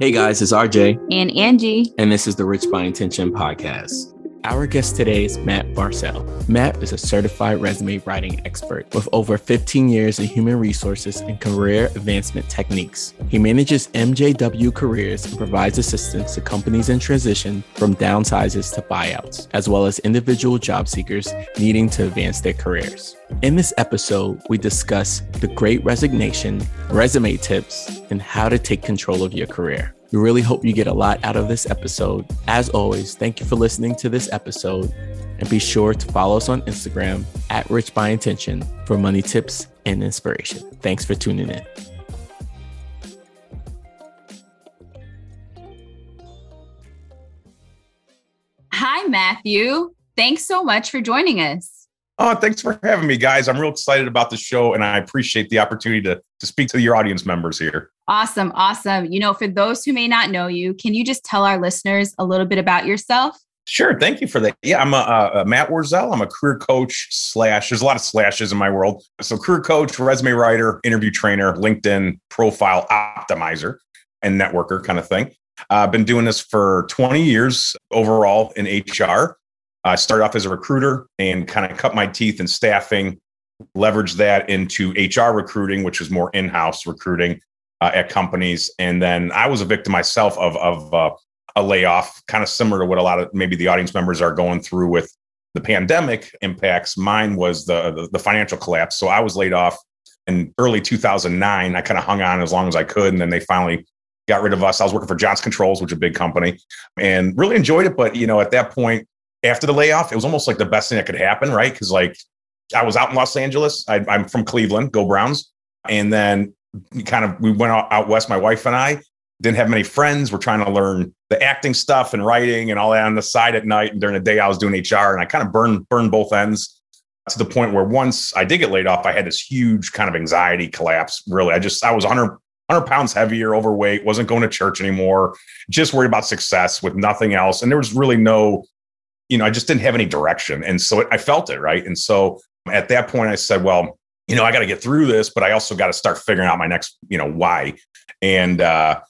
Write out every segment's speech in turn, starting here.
Hey guys, it's RJ. And Angie. And this is the Rich by Intention podcast. Our guest today is Matt Warzel. Matt is a certified resume writing expert with over 15 years in human resources and career advancement techniques. He manages MJW careers and provides assistance to companies in transition from downsizes to buyouts, as well as individual job seekers needing to advance their careers. In this episode, we discuss the great resignation, resume tips, and how to take control of your career. We really hope you get a lot out of this episode. As always, thank you for listening to this episode. And be sure to follow us on Instagram at Rich by Intention for money tips and inspiration. Thanks for tuning in. Hi, Matthew. Thanks so much for joining us. Oh, thanks for having me, guys. I'm real excited about the show and I appreciate the opportunity to, to speak to your audience members here. Awesome. Awesome. You know, for those who may not know you, can you just tell our listeners a little bit about yourself? Sure. Thank you for that. Yeah, I'm a, a, Matt Warzel. I'm a career coach slash. There's a lot of slashes in my world. So, career coach, resume writer, interview trainer, LinkedIn profile optimizer, and networker kind of thing. I've uh, been doing this for 20 years overall in HR. I started off as a recruiter and kind of cut my teeth in staffing, leveraged that into HR recruiting, which was more in-house recruiting uh, at companies. And then I was a victim myself of of uh, a layoff, kind of similar to what a lot of maybe the audience members are going through with the pandemic impacts. Mine was the, the, the financial collapse. So I was laid off in early 2009. I kind of hung on as long as I could, and then they finally got rid of us. I was working for Johnson Controls, which is a big company, and really enjoyed it. But you know, at that point, after the layoff, it was almost like the best thing that could happen, right? Because like I was out in Los Angeles. I, am from Cleveland, go Browns. And then kind of we went out, west, my wife and I didn't have many friends. We're trying to learn the acting stuff and writing and all that on the side at night. And during the day, I was doing HR and I kind of burned burned both ends to the point where once I did get laid off, I had this huge kind of anxiety collapse. Really, I just I was 100 100 pounds heavier, overweight, wasn't going to church anymore, just worried about success with nothing else. And there was really no you know, I just didn't have any direction. And so it, I felt it, right? And so at that point, I said, well, you know, I got to get through this, but I also got to start figuring out my next, you know, why. And uh,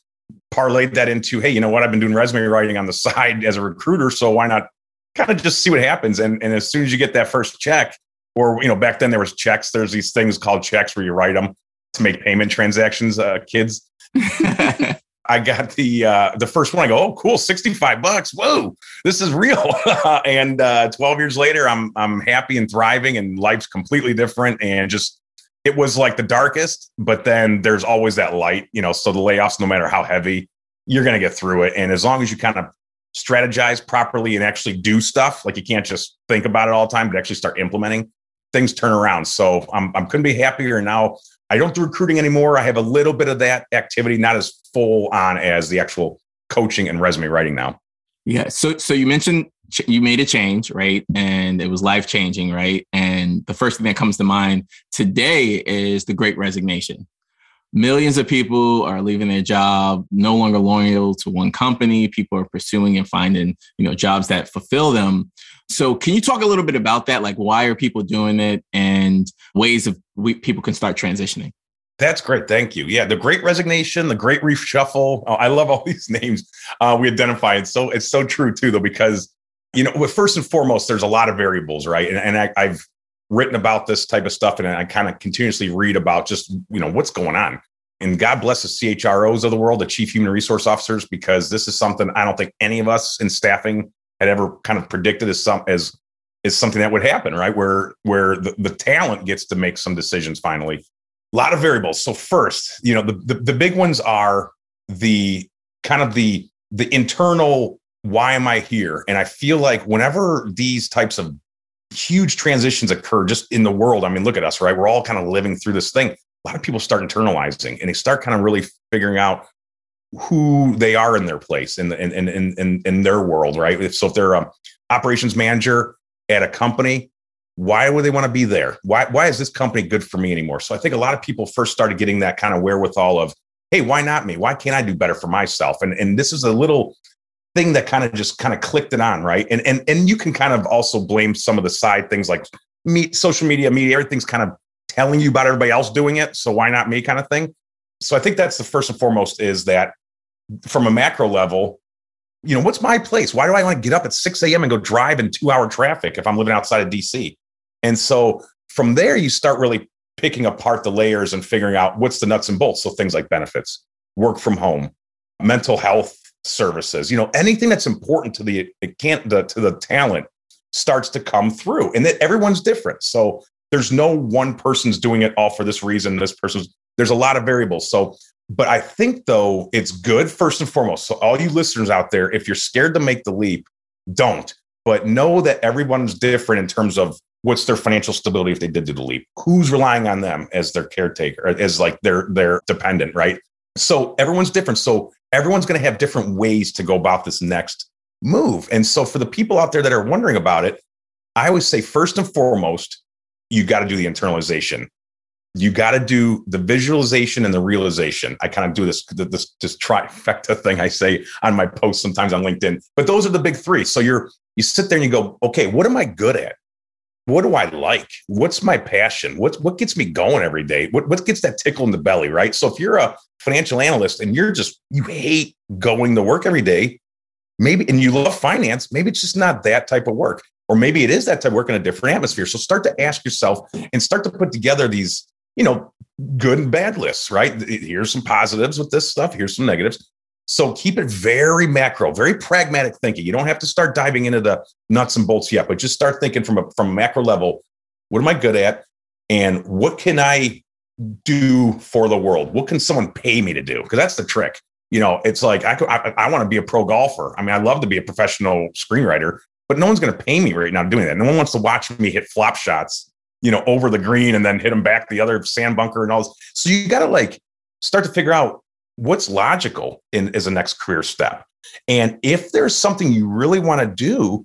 parlayed that into, hey, you know what? I've been doing resume writing on the side as a recruiter. So why not kind of just see what happens? And, and as soon as you get that first check, or, you know, back then there was checks, there's these things called checks where you write them to make payment transactions, uh, kids. I got the uh, the first one. I go, oh, cool, sixty five bucks. Whoa, this is real. and uh, twelve years later, I'm I'm happy and thriving, and life's completely different. And just it was like the darkest, but then there's always that light, you know. So the layoffs, no matter how heavy, you're gonna get through it. And as long as you kind of strategize properly and actually do stuff, like you can't just think about it all the time, but actually start implementing, things turn around. So I'm I'm couldn't be happier now. I don't do recruiting anymore. I have a little bit of that activity, not as full on as the actual coaching and resume writing now. Yeah. So so you mentioned ch- you made a change, right? And it was life changing, right? And the first thing that comes to mind today is the great resignation. Millions of people are leaving their job, no longer loyal to one company. People are pursuing and finding, you know, jobs that fulfill them. So, can you talk a little bit about that? Like, why are people doing it, and ways of we, people can start transitioning? That's great. Thank you. Yeah, the Great Resignation, the Great Reshuffle. Oh, I love all these names uh, we identify. It's so it's so true too, though, because you know, first and foremost, there's a lot of variables, right? And, and I, I've written about this type of stuff, and I kind of continuously read about just you know what's going on. And God bless the CHROs of the world, the Chief Human Resource Officers, because this is something I don't think any of us in staffing had ever kind of predicted as some as is something that would happen, right? Where where the, the talent gets to make some decisions finally a lot of variables. So first, you know, the, the, the big ones are the kind of the the internal why am I here? And I feel like whenever these types of huge transitions occur just in the world, I mean, look at us, right? We're all kind of living through this thing. A lot of people start internalizing and they start kind of really figuring out who they are in their place in the, in, in, in, in their world, right? So if they're a operations manager at a company, why would they want to be there? Why, why is this company good for me anymore? So I think a lot of people first started getting that kind of wherewithal of, hey, why not me? Why can't I do better for myself? And, and this is a little thing that kind of just kind of clicked it on, right? And, and, and you can kind of also blame some of the side things like me, social media, media, everything's kind of telling you about everybody else doing it. So why not me kind of thing. So I think that's the first and foremost is that from a macro level, you know, what's my place? Why do I want to get up at 6 a.m. and go drive in two hour traffic if I'm living outside of DC? And so from there, you start really picking apart the layers and figuring out what's the nuts and bolts. So things like benefits, work from home, mental health services, you know, anything that's important to the it can't the, to the talent starts to come through and that everyone's different. So there's no one person's doing it all for this reason. This person's there's a lot of variables. So, but I think though it's good first and foremost. So all you listeners out there, if you're scared to make the leap, don't. But know that everyone's different in terms of what's their financial stability if they did do the leap. Who's relying on them as their caretaker, as like their their dependent, right? So everyone's different. So everyone's going to have different ways to go about this next move. And so for the people out there that are wondering about it, I always say first and foremost, you got to do the internalization. You got to do the visualization and the realization. I kind of do this this this trifecta thing I say on my posts sometimes on LinkedIn. But those are the big three. So you're you sit there and you go, okay, what am I good at? What do I like? What's my passion? What's what gets me going every day? What what gets that tickle in the belly, right? So if you're a financial analyst and you're just you hate going to work every day, maybe and you love finance, maybe it's just not that type of work. Or maybe it is that type of work in a different atmosphere. So start to ask yourself and start to put together these, you know, good and bad lists, right? Here's some positives with this stuff, here's some negatives. So keep it very macro, very pragmatic thinking. You don't have to start diving into the nuts and bolts yet, but just start thinking from a from a macro level. What am I good at? And what can I do for the world? What can someone pay me to do? Because that's the trick. You know, it's like I, I, I want to be a pro golfer. I mean, I love to be a professional screenwriter, but no one's going to pay me right now doing that. No one wants to watch me hit flop shots, you know, over the green and then hit them back the other sand bunker and all this. So you got to like start to figure out what's logical in as a next career step. And if there's something you really want to do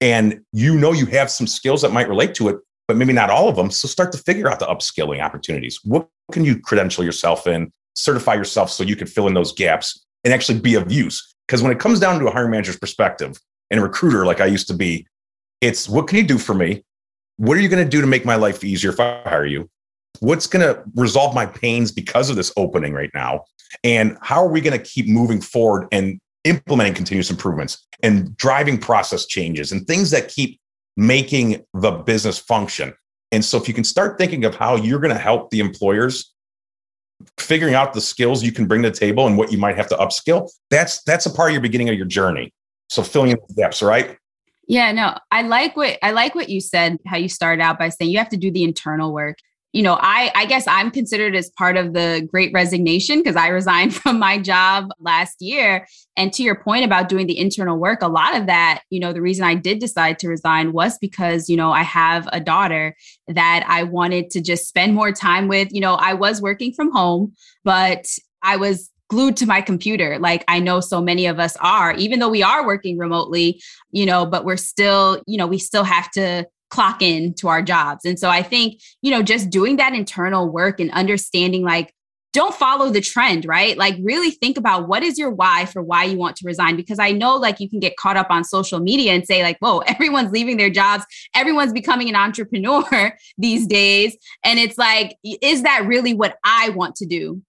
and you know you have some skills that might relate to it, but maybe not all of them. So start to figure out the upskilling opportunities. What can you credential yourself in, certify yourself so you can fill in those gaps and actually be of use? Because when it comes down to a hiring manager's perspective and a recruiter like I used to be, it's what can you do for me? What are you going to do to make my life easier if I hire you? What's going to resolve my pains because of this opening right now? And how are we going to keep moving forward and implementing continuous improvements and driving process changes and things that keep making the business function. And so if you can start thinking of how you're going to help the employers figuring out the skills you can bring to the table and what you might have to upskill, that's that's a part of your beginning of your journey. So filling in the gaps, right? Yeah, no, I like what I like what you said, how you started out by saying you have to do the internal work you know, I I guess I'm considered as part of the great resignation because I resigned from my job last year. And to your point about doing the internal work, a lot of that, you know, the reason I did decide to resign was because, you know, I have a daughter that I wanted to just spend more time with. You know, I was working from home, but I was glued to my computer like i know so many of us are even though we are working remotely you know but we're still you know we still have to clock in to our jobs. And so I think, you know, just doing that internal work and understanding like, don't follow the trend, right? Like, really think about what is your why for why you want to resign. Because I know, like, you can get caught up on social media and say, like, whoa, everyone's leaving their jobs, everyone's becoming an entrepreneur these days. And it's like, is that really what I want to do?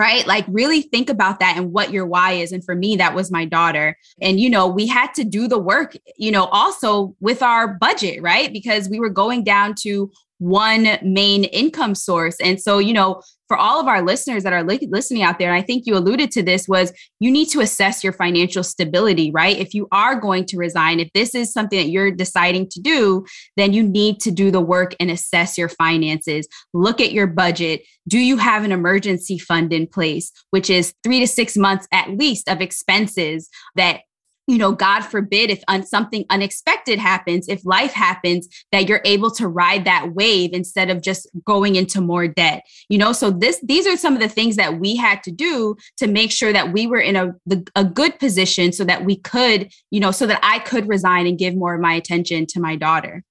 Right? Like really think about that and what your why is. And for me, that was my daughter. And, you know, we had to do the work, you know, also with our budget, right? Because we were going down to one main income source. And so, you know, for all of our listeners that are li- listening out there, and I think you alluded to this, was you need to assess your financial stability, right? If you are going to resign, if this is something that you're deciding to do, then you need to do the work and assess your finances. Look at your budget. Do you have an emergency fund in place, which is three to six months at least of expenses that you know, God forbid if un- something unexpected happens, if life happens, that you're able to ride that wave instead of just going into more debt. You know, so this these are some of the things that we had to do to make sure that we were in a the, a good position so that we could, you know, so that I could resign and give more of my attention to my daughter.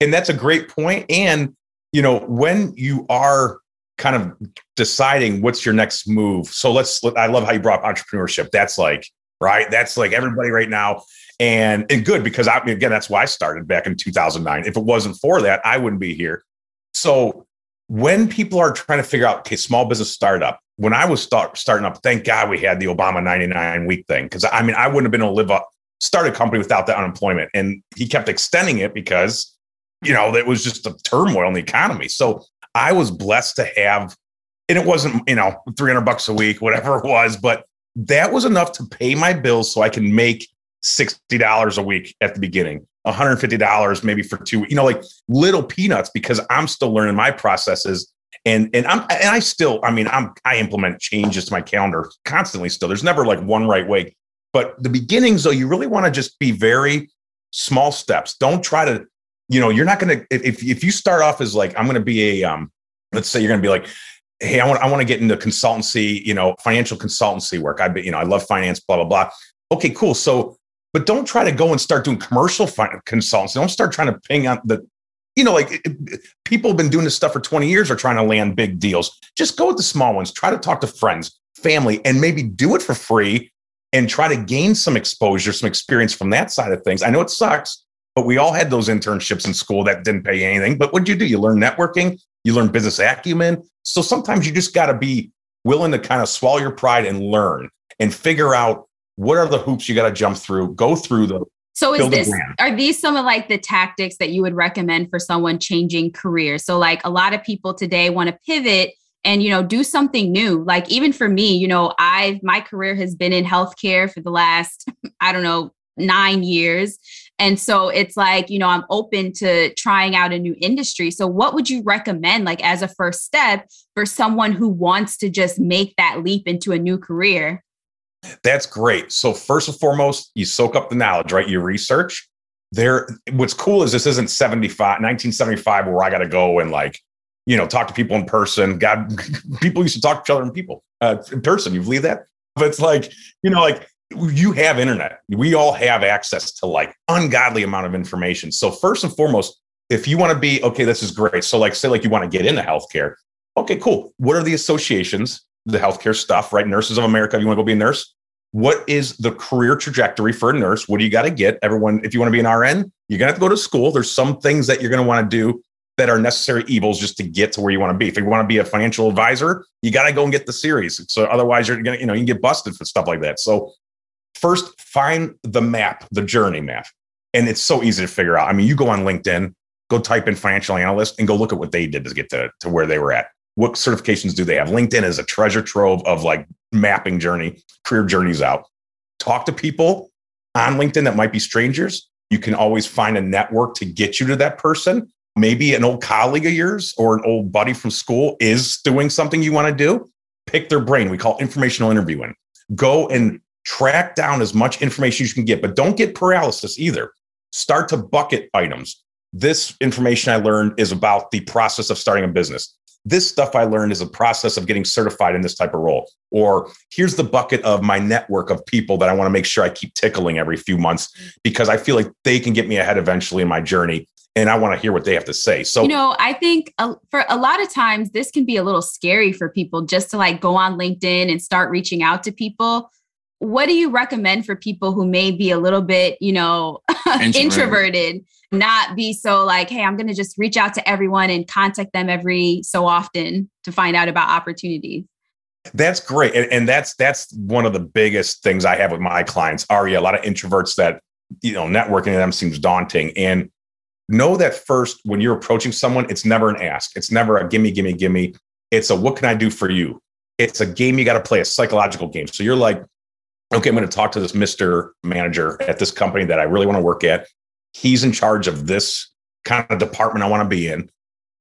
And that's a great point. And you know, when you are kind of deciding what's your next move. So let's I love how you brought up entrepreneurship. That's like right? That's like everybody right now. And, and good because I, mean again, that's why I started back in 2009. If it wasn't for that, I wouldn't be here. So when people are trying to figure out, okay, small business startup, when I was start, starting up, thank God we had the Obama 99 week thing. Cause I mean, I wouldn't have been able to live up, start a company without the unemployment. And he kept extending it because, you know, it was just a turmoil in the economy. So I was blessed to have, and it wasn't, you know, 300 bucks a week, whatever it was, but that was enough to pay my bills so I can make $60 a week at the beginning, $150 maybe for two, you know, like little peanuts because I'm still learning my processes and and I'm and I still I mean I'm I implement changes to my calendar constantly still. There's never like one right way. But the beginnings though, you really want to just be very small steps. Don't try to, you know, you're not to if if you start off as like I'm to be a um let's say you're to be like hey, I want I want to get into consultancy, you know, financial consultancy work. I you know, I love finance blah blah blah. Okay, cool. So but don't try to go and start doing commercial finance consultancy. Don't start trying to ping out the you know, like people have been doing this stuff for 20 years are trying to land big deals. Just go with the small ones. Try to talk to friends, family, and maybe do it for free and try to gain some exposure, some experience from that side of things. I know it sucks, but we all had those internships in school that didn't pay anything. But what did you do? You learn networking, you learn business acumen. So sometimes you just got to be willing to kind of swallow your pride and learn and figure out what are the hoops you got to jump through, go through the so is this are these some of like the tactics that you would recommend for someone changing careers? So like a lot of people today want to pivot and you know do something new. Like even for me, you know, I've my career has been in healthcare for the last I don't know 9 years. And so it's like, you know, I'm open to trying out a new industry. So what would you recommend like as a first step for someone who wants to just make that leap into a new career? That's great. So first and foremost, you soak up the knowledge, right? You research. There, what's cool is this isn't 75, 1975 where I got to go and like, you know, talk to people in person. God, people used to talk to each other in people uh, in person. You believe that? But it's like, you know, like you have internet. We all have access to like ungodly amount of information. So first and foremost, if you want to be okay, this is great. So like, say like you want to get into healthcare. Okay, cool. What are the associations? The healthcare stuff, right? Nurses of America. You want to go be a nurse? what is the career trajectory for a nurse? What do you got to get? Everyone, if you want to be an RN, you're going to have to go to school. There's some things that you're going to want to do that are necessary evils just to get to where you want to be. If you want to be a financial advisor, you got to go and get the series. So otherwise, you're going to, you know, you can get busted for stuff like that. So first, find the map, the journey map, and it's so easy to figure out. I mean, you go on LinkedIn, go type in financial analyst, and go look at what they did to get to, to where they were at what certifications do they have? LinkedIn is a treasure trove of like mapping journey, career journeys out. Talk to people on LinkedIn that might be strangers. You can always find a network to get you to that person. Maybe an old colleague of yours or an old buddy from school is doing something you want to do. Pick their brain. We call informational interviewing. Go and track down as much information as you can get, but don't get paralysis either. Start to bucket items. This information I learned is about the process of starting a business this stuff I learned is a process of getting certified in this type of role. Or here's the bucket of my network of people that I want to make sure I keep tickling every few months because I feel like they can get me ahead eventually in my journey. And I want to hear what they have to say. So, you know, I think uh, for a lot of times this can be a little scary for people just to like go on LinkedIn and start reaching out to people. What do you recommend for people who may be a little bit, you know, introverted. introverted not be so like, hey, I'm going to just reach out to everyone and contact them every so often to find out about opportunities. That's great. And, and that's that's one of the biggest things I have with my clients are yeah, a lot of introverts that, you know, networking to them seems daunting. And know that first when you're approaching someone, it's never an ask. It's never a gimme, gimme, gimme. It's a what can I do for you? It's a game you got to play, a psychological game. So you're like, okay, I'm going to talk to this Mr. Manager at this company that I really want to work at he's in charge of this kind of department I want to be in.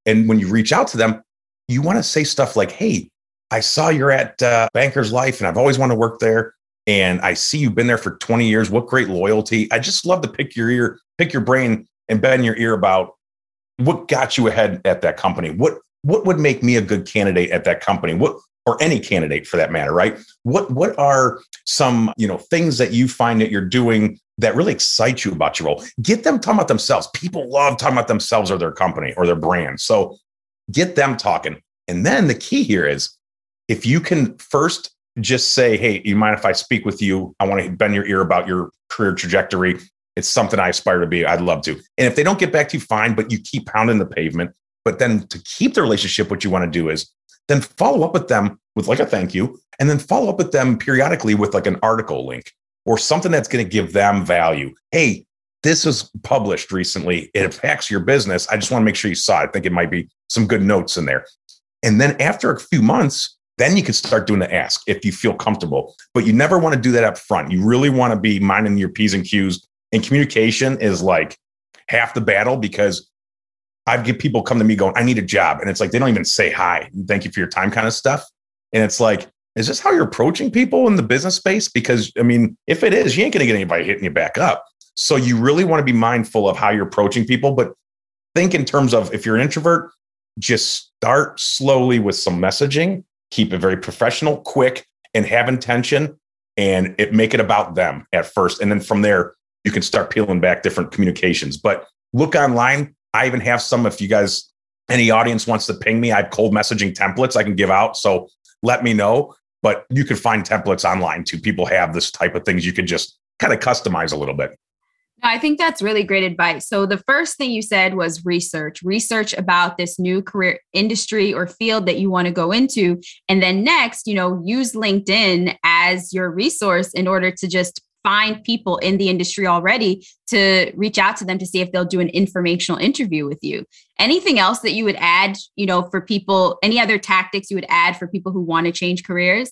And when you reach out to them, you want to say stuff like, Hey, I saw you're at uh, Banker's Life and I've always wanted to work there. And I see you've been there for 20 years. What great loyalty. I just love to pick your ear, pick your brain and bend your ear about what got you ahead at that company. What, what would make me a good candidate at that company? What, or any candidate for that matter, right? What, what are some, you know, things that you find that you're doing that really excite you about your role. Get them talking about themselves. People love talking about themselves or their company or their brand. So get them talking. And then the key here is if you can first just say, Hey, you mind if I speak with you? I want to bend your ear about your career trajectory. It's something I aspire to be. I'd love to. And if they don't get back to you, fine, but you keep pounding the pavement. But then to keep the relationship, what you want to do is then follow up with them with like a thank you, and then follow up with them periodically with like an article link or something that's going to give them value. Hey, this was published recently. It affects your business. I just want to make sure you saw it. I think it might be some good notes in there. And then after a few months, then you can start doing the ask if you feel comfortable. But you never want to do that up front. You really want to be minding your P's and Q's. And communication is like half the battle because I've get people come to me going, I need a job. And it's like they don't even say hi, thank you for your time kind of stuff. And it's like, is this how you're approaching people in the business space? Because I mean, if it is, you ain't gonna get anybody hitting you back up. So you really want to be mindful of how you're approaching people, but think in terms of if you're an introvert, just start slowly with some messaging, keep it very professional, quick, and have intention and it make it about them at first. And then from there, you can start peeling back different communications. But look online. I even have some if you guys any audience wants to ping me, I have cold messaging templates I can give out. So let me know. But you can find templates online too. People have this type of things you could just kind of customize a little bit. I think that's really great advice. So, the first thing you said was research, research about this new career industry or field that you want to go into. And then next, you know, use LinkedIn as your resource in order to just find people in the industry already to reach out to them to see if they'll do an informational interview with you. Anything else that you would add, you know, for people, any other tactics you would add for people who want to change careers?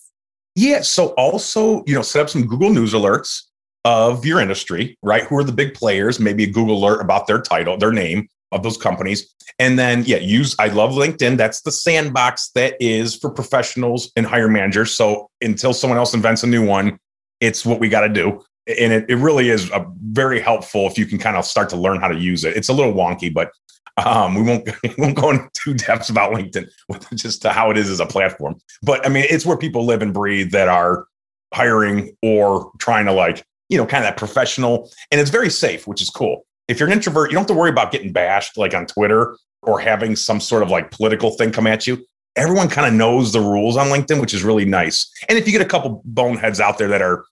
Yeah. So also, you know, set up some Google News alerts of your industry, right? Who are the big players? Maybe a Google alert about their title, their name of those companies. And then, yeah, use, I love LinkedIn. That's the sandbox that is for professionals and hire managers. So until someone else invents a new one, it's what we got to do. And it, it really is a very helpful if you can kind of start to learn how to use it. It's a little wonky, but um, we won't we won't go into depths about LinkedIn with just how it is as a platform. But I mean, it's where people live and breathe that are hiring or trying to like you know kind of that professional, and it's very safe, which is cool. If you're an introvert, you don't have to worry about getting bashed like on Twitter or having some sort of like political thing come at you. Everyone kind of knows the rules on LinkedIn, which is really nice. And if you get a couple boneheads out there that are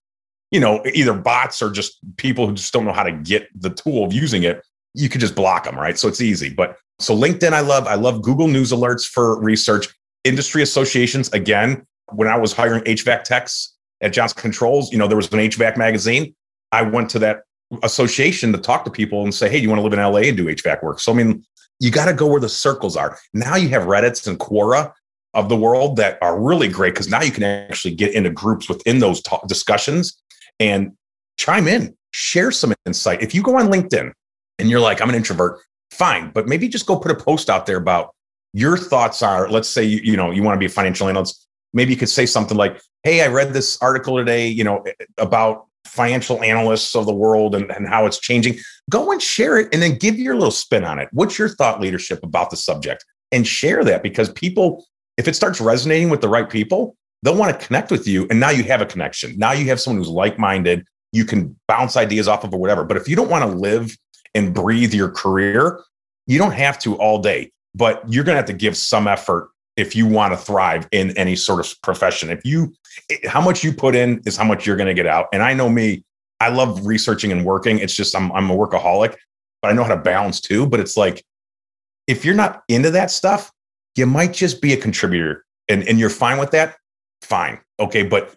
you know, either bots or just people who just don't know how to get the tool of using it, you could just block them, right? So it's easy. But so LinkedIn, I love. I love Google News alerts for research. Industry associations, again, when I was hiring HVAC techs at Johnson Controls, you know, there was an HVAC magazine. I went to that association to talk to people and say, hey, you want to live in LA and do HVAC work? So, I mean, you got to go where the circles are. Now you have Reddits and Quora of the world that are really great because now you can actually get into groups within those t- discussions and chime in, share some insight. If you go on LinkedIn and you're like, I'm an introvert, fine, but maybe just go put a post out there about your thoughts are, let's say, you, you know, you want to be a financial analyst. Maybe you could say something like, Hey, I read this article today, you know, about financial analysts of the world and, and how it's changing. Go and share it and then give your little spin on it. What's your thought leadership about the subject? And share that because people, if it starts resonating with the right people, they'll want to connect with you. And now you have a connection. Now you have someone who's like minded. You can bounce ideas off of or whatever. But if you don't want to live and breathe your career, you don't have to all day, but you're going to have to give some effort if you want to thrive in any sort of profession. If you, how much you put in is how much you're going to get out. And I know me, I love researching and working. It's just, I'm, I'm a workaholic, but I know how to balance too. But it's like, if you're not into that stuff, you might just be a contributor and, and you're fine with that fine. Okay. But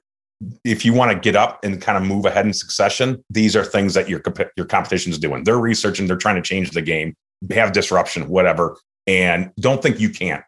if you want to get up and kind of move ahead in succession, these are things that your, your competition is doing. They're researching, they're trying to change the game, have disruption, whatever. And don't think you can't.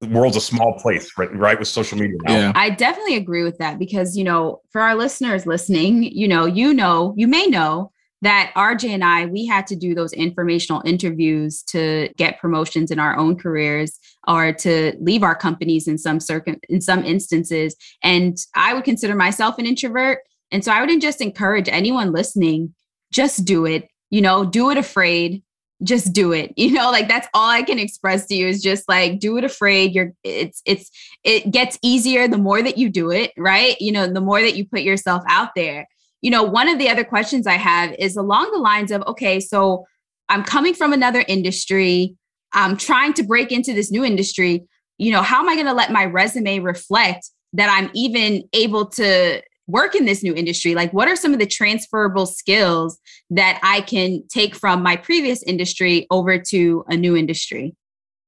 The world's a small place, right? right with social media now. Yeah. I definitely agree with that because, you know, for our listeners listening, you know, you know, you may know that RJ and I, we had to do those informational interviews to get promotions in our own careers or to leave our companies in some circum in some instances. And I would consider myself an introvert. And so I would just encourage anyone listening, just do it. You know, do it afraid. Just do it. You know, like that's all I can express to you is just like do it afraid. You're it's it's it gets easier the more that you do it, right? You know, the more that you put yourself out there you know, one of the other questions I have is along the lines of okay, so I'm coming from another industry, I'm trying to break into this new industry. You know, how am I going to let my resume reflect that I'm even able to work in this new industry? Like, what are some of the transferable skills that I can take from my previous industry over to a new industry?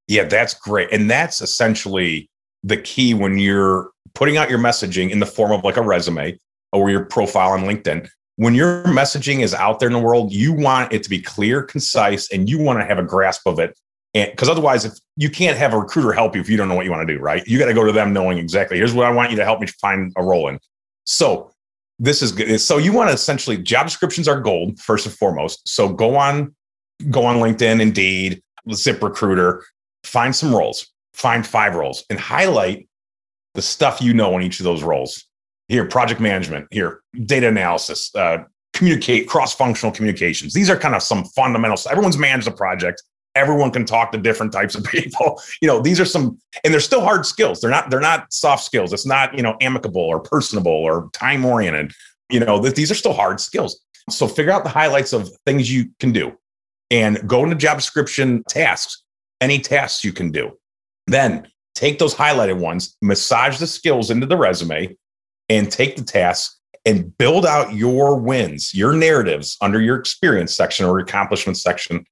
Yeah, that's great. And that's essentially the key when you're putting out your messaging in the form of like a resume or your profile on LinkedIn. When your messaging is out there in the world, you want it to be clear, concise, and you want to have a grasp of it. And because otherwise, if you can't have a recruiter help you if you don't know what you want to do, right? You got to go to them knowing exactly here's what I want you to help me find a role in. So this is good. So you want to essentially job descriptions are gold first and foremost. So go on, go on LinkedIn, Indeed, Zip Recruiter, find some roles, find five roles, and highlight the stuff you know in each of those roles. Here, project management. Here, data analysis. Uh, communicate cross-functional communications. These are kind of some fundamentals. Everyone's managed a project. Everyone can talk to different types of people. You know, these are some, and they're still hard skills. They're not. They're not soft skills. It's not you know amicable or personable or time-oriented. You know, that these are still hard skills. So figure out the highlights of things you can do, and go into job description tasks. Any tasks you can do. Then take those highlighted ones, massage the skills into the resume, and take the tasks and build out your wins, your narratives under your experience section or accomplishment section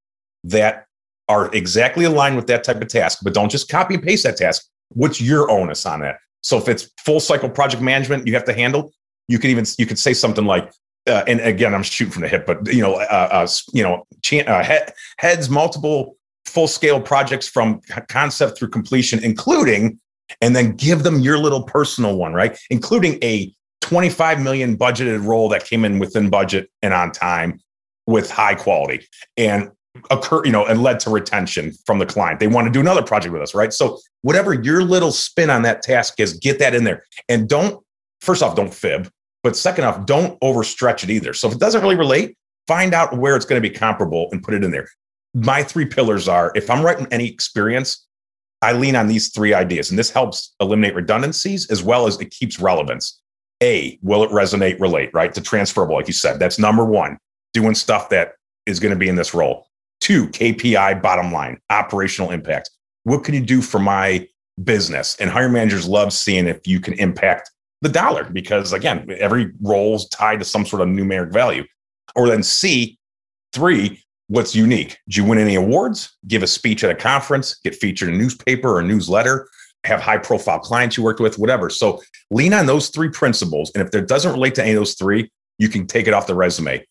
that are exactly aligned with that type of task. But don't just copy and paste that task. What's your onus on that? So if it's full cycle project management you have to handle, you can even you could say something like, uh, and again I'm shooting from the hip, but you know, uh, uh, you know, uh, head, heads multiple full scale projects from concept through completion, including, and then give them your little personal one, right? Including a 25 million budgeted role that came in within budget and on time with high quality and occur, you know, and led to retention from the client. They want to do another project with us, right? So whatever your little spin on that task is, get that in there. And don't, first off, don't fib. But second off, don't overstretch it either. So if it doesn't really relate, find out where it's going to be comparable and put it in there my three pillars are if I'm writing any experience, I lean on these three ideas, and this helps eliminate redundancies as well as it keeps relevance. A, will it resonate, relate, right? To transferable, like you said. That's number one, doing stuff that is going to be in this role. Two, KPI, bottom line, operational impact. What can you do for my business? And hiring managers love seeing if you can impact the dollar because, again, every role is tied to some sort of numeric value. Or then C, three, what's unique? Did you win any awards? Give a speech at a conference? Get featured in a newspaper or a newsletter? Have high profile clients you worked with? Whatever. So lean on those three principles. And if it doesn't relate to any of those three, you can take it off the resume.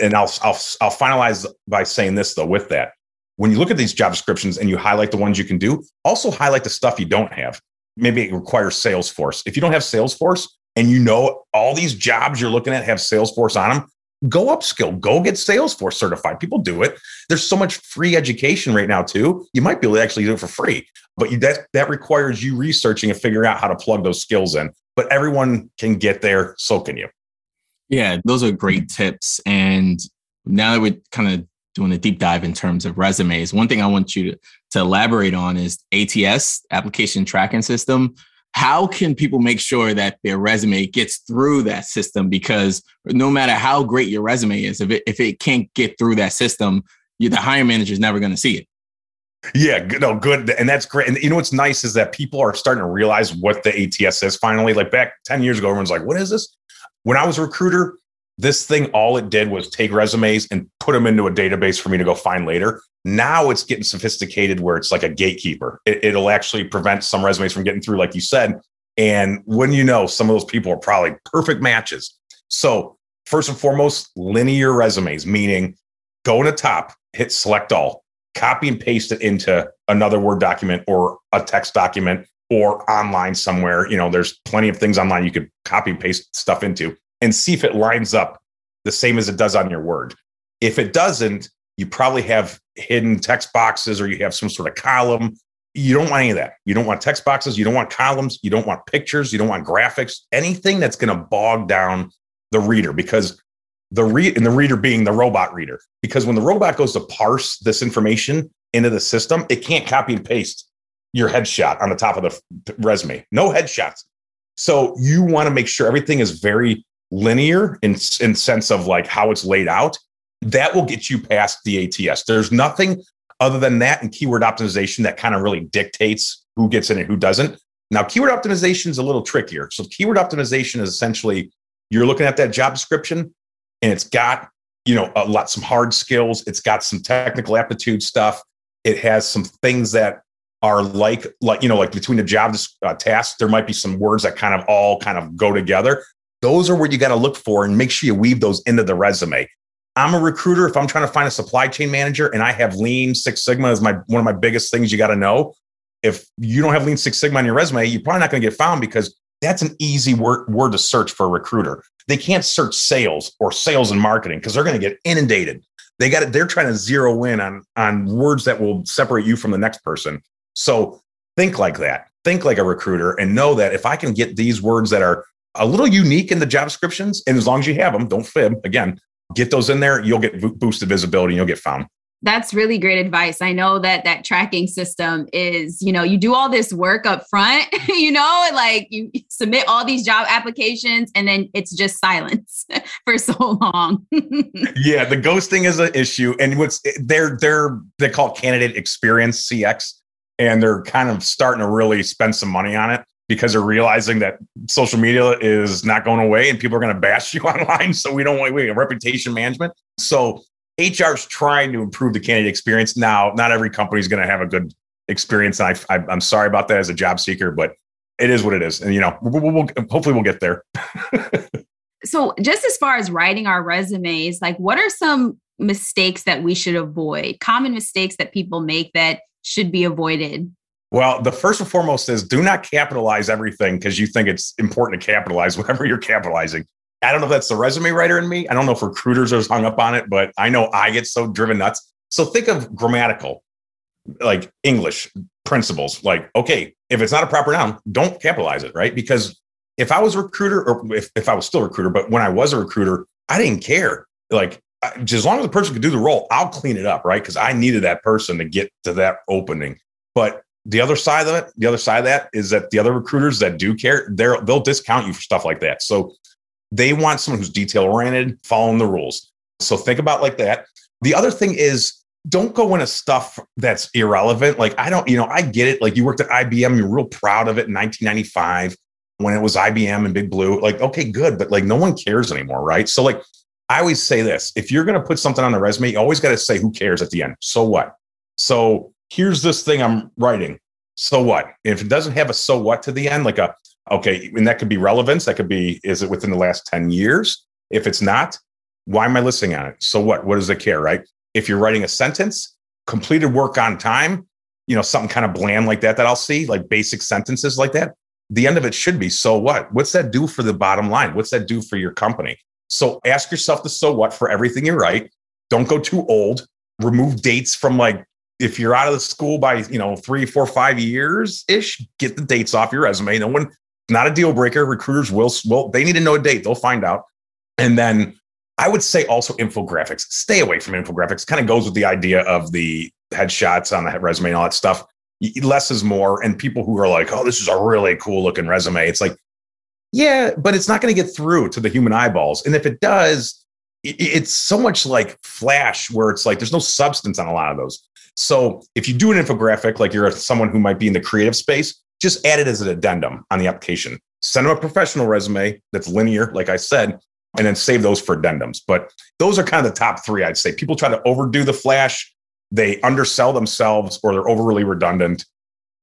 And I'll, I'll, I'll finalize by saying this though with that. When you look at these job descriptions and you highlight the ones you can do, also highlight the stuff you don't have. Maybe it requires Salesforce. If you don't have Salesforce and you know all these jobs you're looking at have Salesforce on them, go upskill, go get Salesforce certified. People do it. There's so much free education right now too. You might be able to actually do it for free, but you, that that requires you researching and figuring out how to plug those skills in. But everyone can get there. So can you. Yeah, those are great tips. And now that we're kind of doing a deep dive in terms of resumes, one thing I want you to, to elaborate on is ATS, application tracking system how can people make sure that their resume gets through that system? Because no matter how great your resume is, if it, if it can't get through that system, you, the hiring manager is never going to see it. Yeah, no, good. And that's great. And you know what's nice is that people are starting to realize what the ATS is finally. Like back 10 years ago, everyone's like, what is this? When I was a recruiter, this thing, all it did was take resumes and put them into a database for me to go find later. Now it's getting sophisticated where it's like a gatekeeper. It, will actually prevent some resumes from getting through, like you said. And when you know, some of those people are probably perfect matches. So, first and foremost, linear resumes, meaning go to top, hit select all, copy and paste it into another Word document or a text document or online somewhere. You know, there's plenty of things online you could copy and paste stuff into and see if it lines up the same as it does on your Word. If it doesn't, you probably have hidden text boxes or you have some sort of column. You don't want any of that. You don't want text boxes. You don't want columns. You don't want pictures. You don't want graphics, anything that's going to bog down the reader because the read and the reader being the robot reader. Because when the robot goes to parse this information into the system, it can't copy and paste your headshot on the top of the resume. No headshots. So you want to make sure everything is very linear in, in sense of like how it's laid out, that will get you past the ATS. There's nothing other than that and keyword optimization that kind of really dictates who gets in and who doesn't. Now, keyword optimization is a little trickier. So, keyword optimization is essentially you're looking at that job description and it's got you know a lot some hard skills it's got some technical aptitude stuff it has some things that are like like you know like between the job uh, tasks there might be some words that kind of all kind of go together those are where you got to look for and make sure you weave those into the resume. I'm a recruiter. If i'm trying to find a supply chain manager and i have lean six sigma is my one of my biggest things you got to know if you don't have lean six sigma on your resume you're probably not going to get found because that's an easy word, word to search for a recruiter. They can't search sales or sales and marketing because they're going to get inundated. They got it they're trying to zero in on on words that will separate you from the next person. So think like that. Think like a recruiter and know that if I can get these words that are a little unique in the job descriptions, and as long as you have them, don't fib again, get those in there, you'll get boosted visibility and you'll get found. That's really great advice. I know that that tracking system is, you know, you do all this work up front, you know, like you submit all these job applications and then it's just silence for so long. yeah, the ghosting is an issue and what's eh, they're they're they call it candidate experience CX and they're kind of starting to really spend some money on it because they're realizing that social media is not going away and people are going to bash you online. So we don't want wait, reputation management. So HR is trying to improve the candidate experience. Now, not every company is going to have a good experience. And I, I, am sorry about that as a job seeker, but it is what it is. And, you know, we'll, we'll, hopefully we'll get there. so just as far as writing our resumes, like what are some mistakes that we should avoid? Common mistakes that people make that should be avoided? Well, the first and foremost is do not capitalize everything because you think it's important to capitalize whatever you're capitalizing. I don't know if that's the resume writer in me. I don't know if recruiters are hung up on it, but I know I get so driven nuts. So think of grammatical, like English principles. Like, okay, if it's not a proper noun, don't capitalize it, right? Because if I was a recruiter, or if, if I was still a recruiter, but when I was a recruiter, I didn't care. Like, as long as the person could do the role, I'll clean it up, right? Because I needed that person to get to that opening. But the other side of it, the other side of that is that the other recruiters that do care, they're they'll discount you for stuff like that. So they want someone who's detail oriented, following the rules. So think about like that. The other thing is don't go into stuff that's irrelevant. Like I don't, you know, I get it. Like you worked at IBM, you're real proud of it in 1995 when it was IBM and Big Blue. Like okay, good, but like no one cares anymore, right? So like I always say this if you're going to put something on the resume, you always got to say, who cares at the end? So what? So here's this thing I'm writing. So what? If it doesn't have a so what to the end, like a, okay, and that could be relevance, that could be, is it within the last 10 years? If it's not, why am I listing on it? So what? What does it care, right? If you're writing a sentence, completed work on time, you know, something kind of bland like that, that I'll see, like basic sentences like that. The end of it should be so what? What's that do for the bottom line? What's that do for your company? So ask yourself the so what for everything you write. Don't go too old. Remove dates from like if you're out of the school by you know three, four, five years ish, get the dates off your resume. No one, not a deal breaker. Recruiters will will they need to know a date. They'll find out. And then I would say also infographics. Stay away from infographics. Kind of goes with the idea of the headshots on the resume and all that stuff. Less is more. And people who are like, oh, this is a really cool looking resume. It's like, yeah, but it's not going to get through to the human eyeballs. And if it does, it's so much like flash where it's like there's no substance on a lot of those. So if you do an infographic, like you're someone who might be in the creative space, just add it as an addendum on the application. Send them a professional resume that's linear, like I said, and then save those for addendums. But those are kind of the top three, I'd say. People try to overdo the flash, they undersell themselves, or they're overly redundant.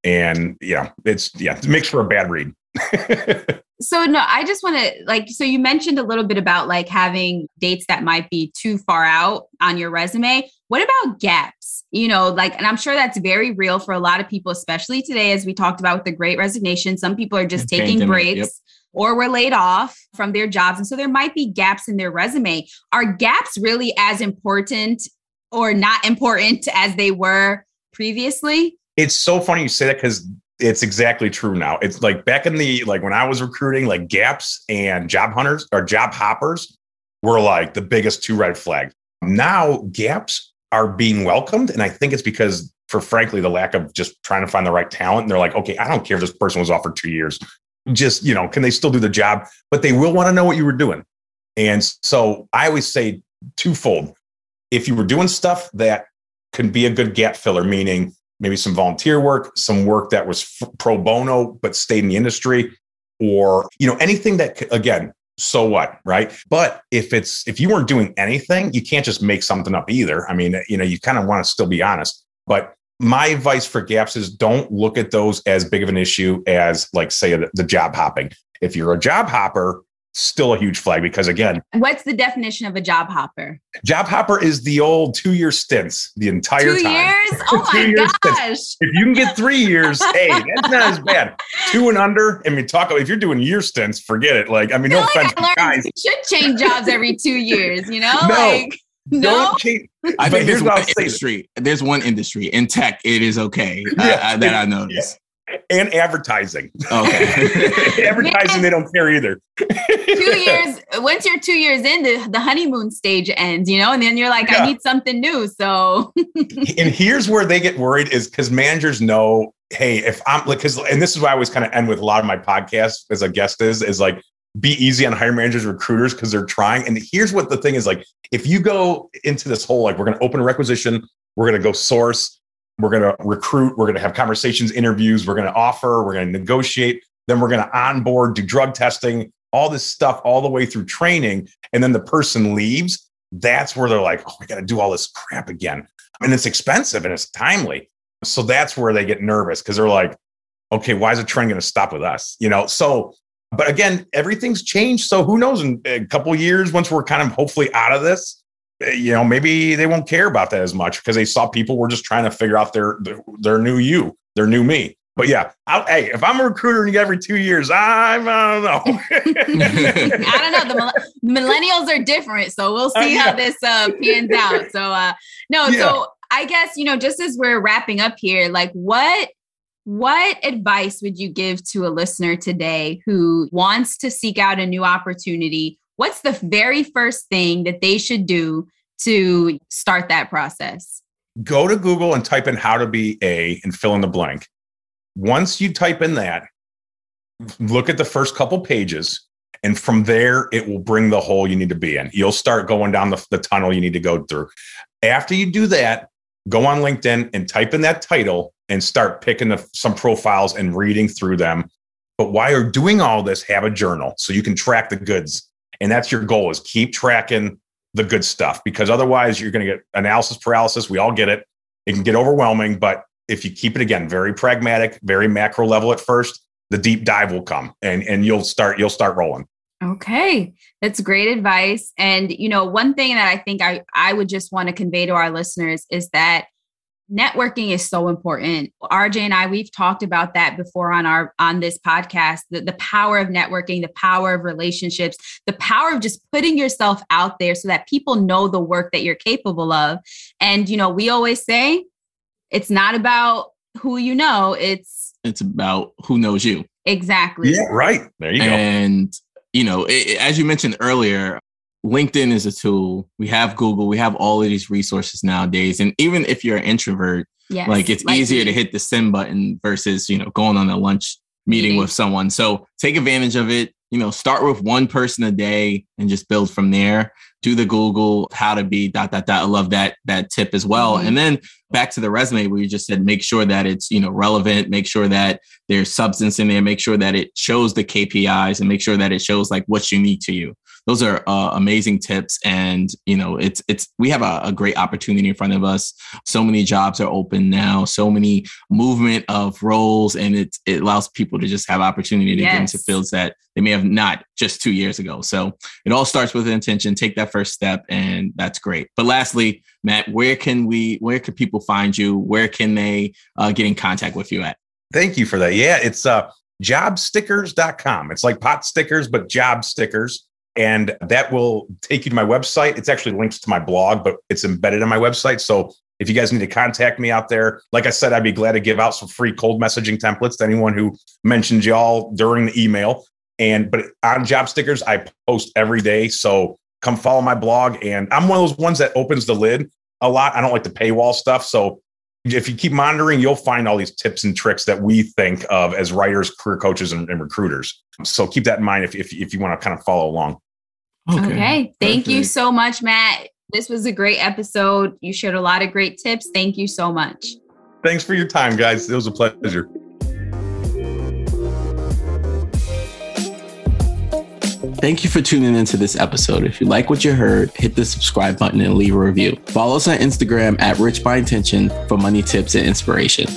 And yeah, it's yeah, it makes for a bad read. so no, I just want to like so you mentioned a little bit about like having dates that might be too far out on your resume. What about gaps? You know, like and I'm sure that's very real for a lot of people especially today as we talked about with the great resignation. Some people are just taking breaks. Yep. Or were laid off from their jobs. And so there might be gaps in their resume. Are gaps really as important or not important as they were previously? It's so funny you say that because it's exactly true now. It's like back in the like when I was recruiting, like gaps and job hunters or job hoppers were like the biggest two red flags. Now gaps are being welcomed. And I think it's because for frankly, the lack of just trying to find the right talent. And they're like, okay, I don't care if this person was offered two years. Just, you know, can they still do the job? But they will want to know what you were doing. And so I always say twofold. If you were doing stuff that can be a good gap filler, meaning maybe some volunteer work, some work that was f- pro bono but stayed in the industry, or you know anything that again. So what, right? But if it's if you weren't doing anything, you can't just make something up either. I mean, you know, you kind of want to still be honest. But my advice for gaps is don't look at those as big of an issue as like say the, the job hopping. If you're a job hopper, still a huge flag because again, what's the definition of a job hopper? Job hopper is the old two year stints the entire two time. years? Oh my gosh. Stints. If you can get three years, hey, that's not as bad. Two and under, I mean, talk if you're doing year stints, forget it. Like, I mean, I no like offense, I guys. You should change jobs every two years, you know? No. Like, no. Change. I think there's one industry. There's one industry in tech. It is okay yeah. I, I, that I noticed. Yeah and advertising. Okay. advertising, they don't care either. two years, once you're two years in, the, the honeymoon stage ends, you know, and then you're like, yeah. I need something new. So, and here's where they get worried is because managers know, hey, if I'm like, because, and this is why I always kind of end with a lot of my podcasts as a guest is, is like, be easy on hiring managers, recruiters, because they're trying. And here's what the thing is like, if you go into this whole, like, we're going to open a requisition, we're going to go source, we're going to recruit, we're going to have conversations, interviews, we're going to offer, we're going to negotiate, then we're going to onboard, do drug testing, all this stuff all the way through training. And then the person leaves. That's where they're like, oh, I got to do all this crap again. And it's expensive and it's timely. So that's where they get nervous because they're like, okay, why is a trend going to stop with us? You know, so, but again, everything's changed. So who knows in a couple years, once we're kind of hopefully out of this, you know, maybe they won't care about that as much because they saw people were just trying to figure out their their, their new you, their new me. But yeah, I'll, hey, if I'm a recruiter and every two years, I'm, I don't know. I don't know. The, millennials are different, so we'll see uh, yeah. how this uh, pans out. So, uh, no, yeah. so I guess you know, just as we're wrapping up here, like what what advice would you give to a listener today who wants to seek out a new opportunity what's the very first thing that they should do to start that process? Go to Google and type in how to be a and fill in the blank. Once you type in that, look at the first couple pages. And from there, it will bring the hole you need to be in. You'll start going down the, the tunnel you need to go through. After you do that, go on LinkedIn and type in that title and start picking the, some profiles and reading through them. But while you're doing all this, have a journal so you can track the goods. And that's your goal is keep tracking the good stuff because otherwise you're going to get analysis paralysis. We all get it. It can get overwhelming, but if you keep it again, very pragmatic, very macro level at first, the deep dive will come and, and you'll start, you'll start rolling. Okay. That's great advice. And, you know, one thing that I think I, I would just want to convey to our listeners is that networking is so important. Rj and i we've talked about that before on our on this podcast the, the power of networking the power of relationships the power of just putting yourself out there so that people know the work that you're capable of. And you know we always say it's not about who you know it's it's about who knows you. Exactly. Yeah right. There you go. And you know it, as you mentioned earlier LinkedIn is a tool. We have Google. We have all of these resources nowadays. And even if you're an introvert, yes, like it's like easier me. to hit the send button versus, you know, going on a lunch meeting, meeting with someone. So take advantage of it. You know, start with one person a day and just build from there. Do the Google how to be dot dot dot. I love that that tip as well. Mm-hmm. And then back to the resume where you just said make sure that it's you know relevant, make sure that there's substance in there, make sure that it shows the KPIs and make sure that it shows like what's unique to you those are uh, amazing tips and you know it's it's we have a, a, great opportunity in front of us so many jobs are open now so many movement of roles and it, it allows people to just have opportunity to yes. get into fields that they may have not just two years ago so it all starts with intention take that first step and that's great but lastly matt where can we where can people find you where can they uh, get in contact with you at thank you for that yeah it's uh jobstickers.com it's like pot stickers but job stickers and that will take you to my website. It's actually linked to my blog, but it's embedded in my website. So if you guys need to contact me out there, like I said, I'd be glad to give out some free cold messaging templates to anyone who mentions y'all during the email. And but on job stickers, I post every day. So come follow my blog. And I'm one of those ones that opens the lid a lot. I don't like the paywall stuff. So if you keep monitoring, you'll find all these tips and tricks that we think of as writers, career coaches, and, and recruiters. So keep that in mind if, if, if you want to kind of follow along. Okay. okay. Thank Perfect. you so much, Matt. This was a great episode. You shared a lot of great tips. Thank you so much. Thanks for your time, guys. It was a pleasure. Thank you for tuning into this episode. If you like what you heard, hit the subscribe button and leave a review. Follow us on Instagram at Rich by Intention for money tips and inspiration.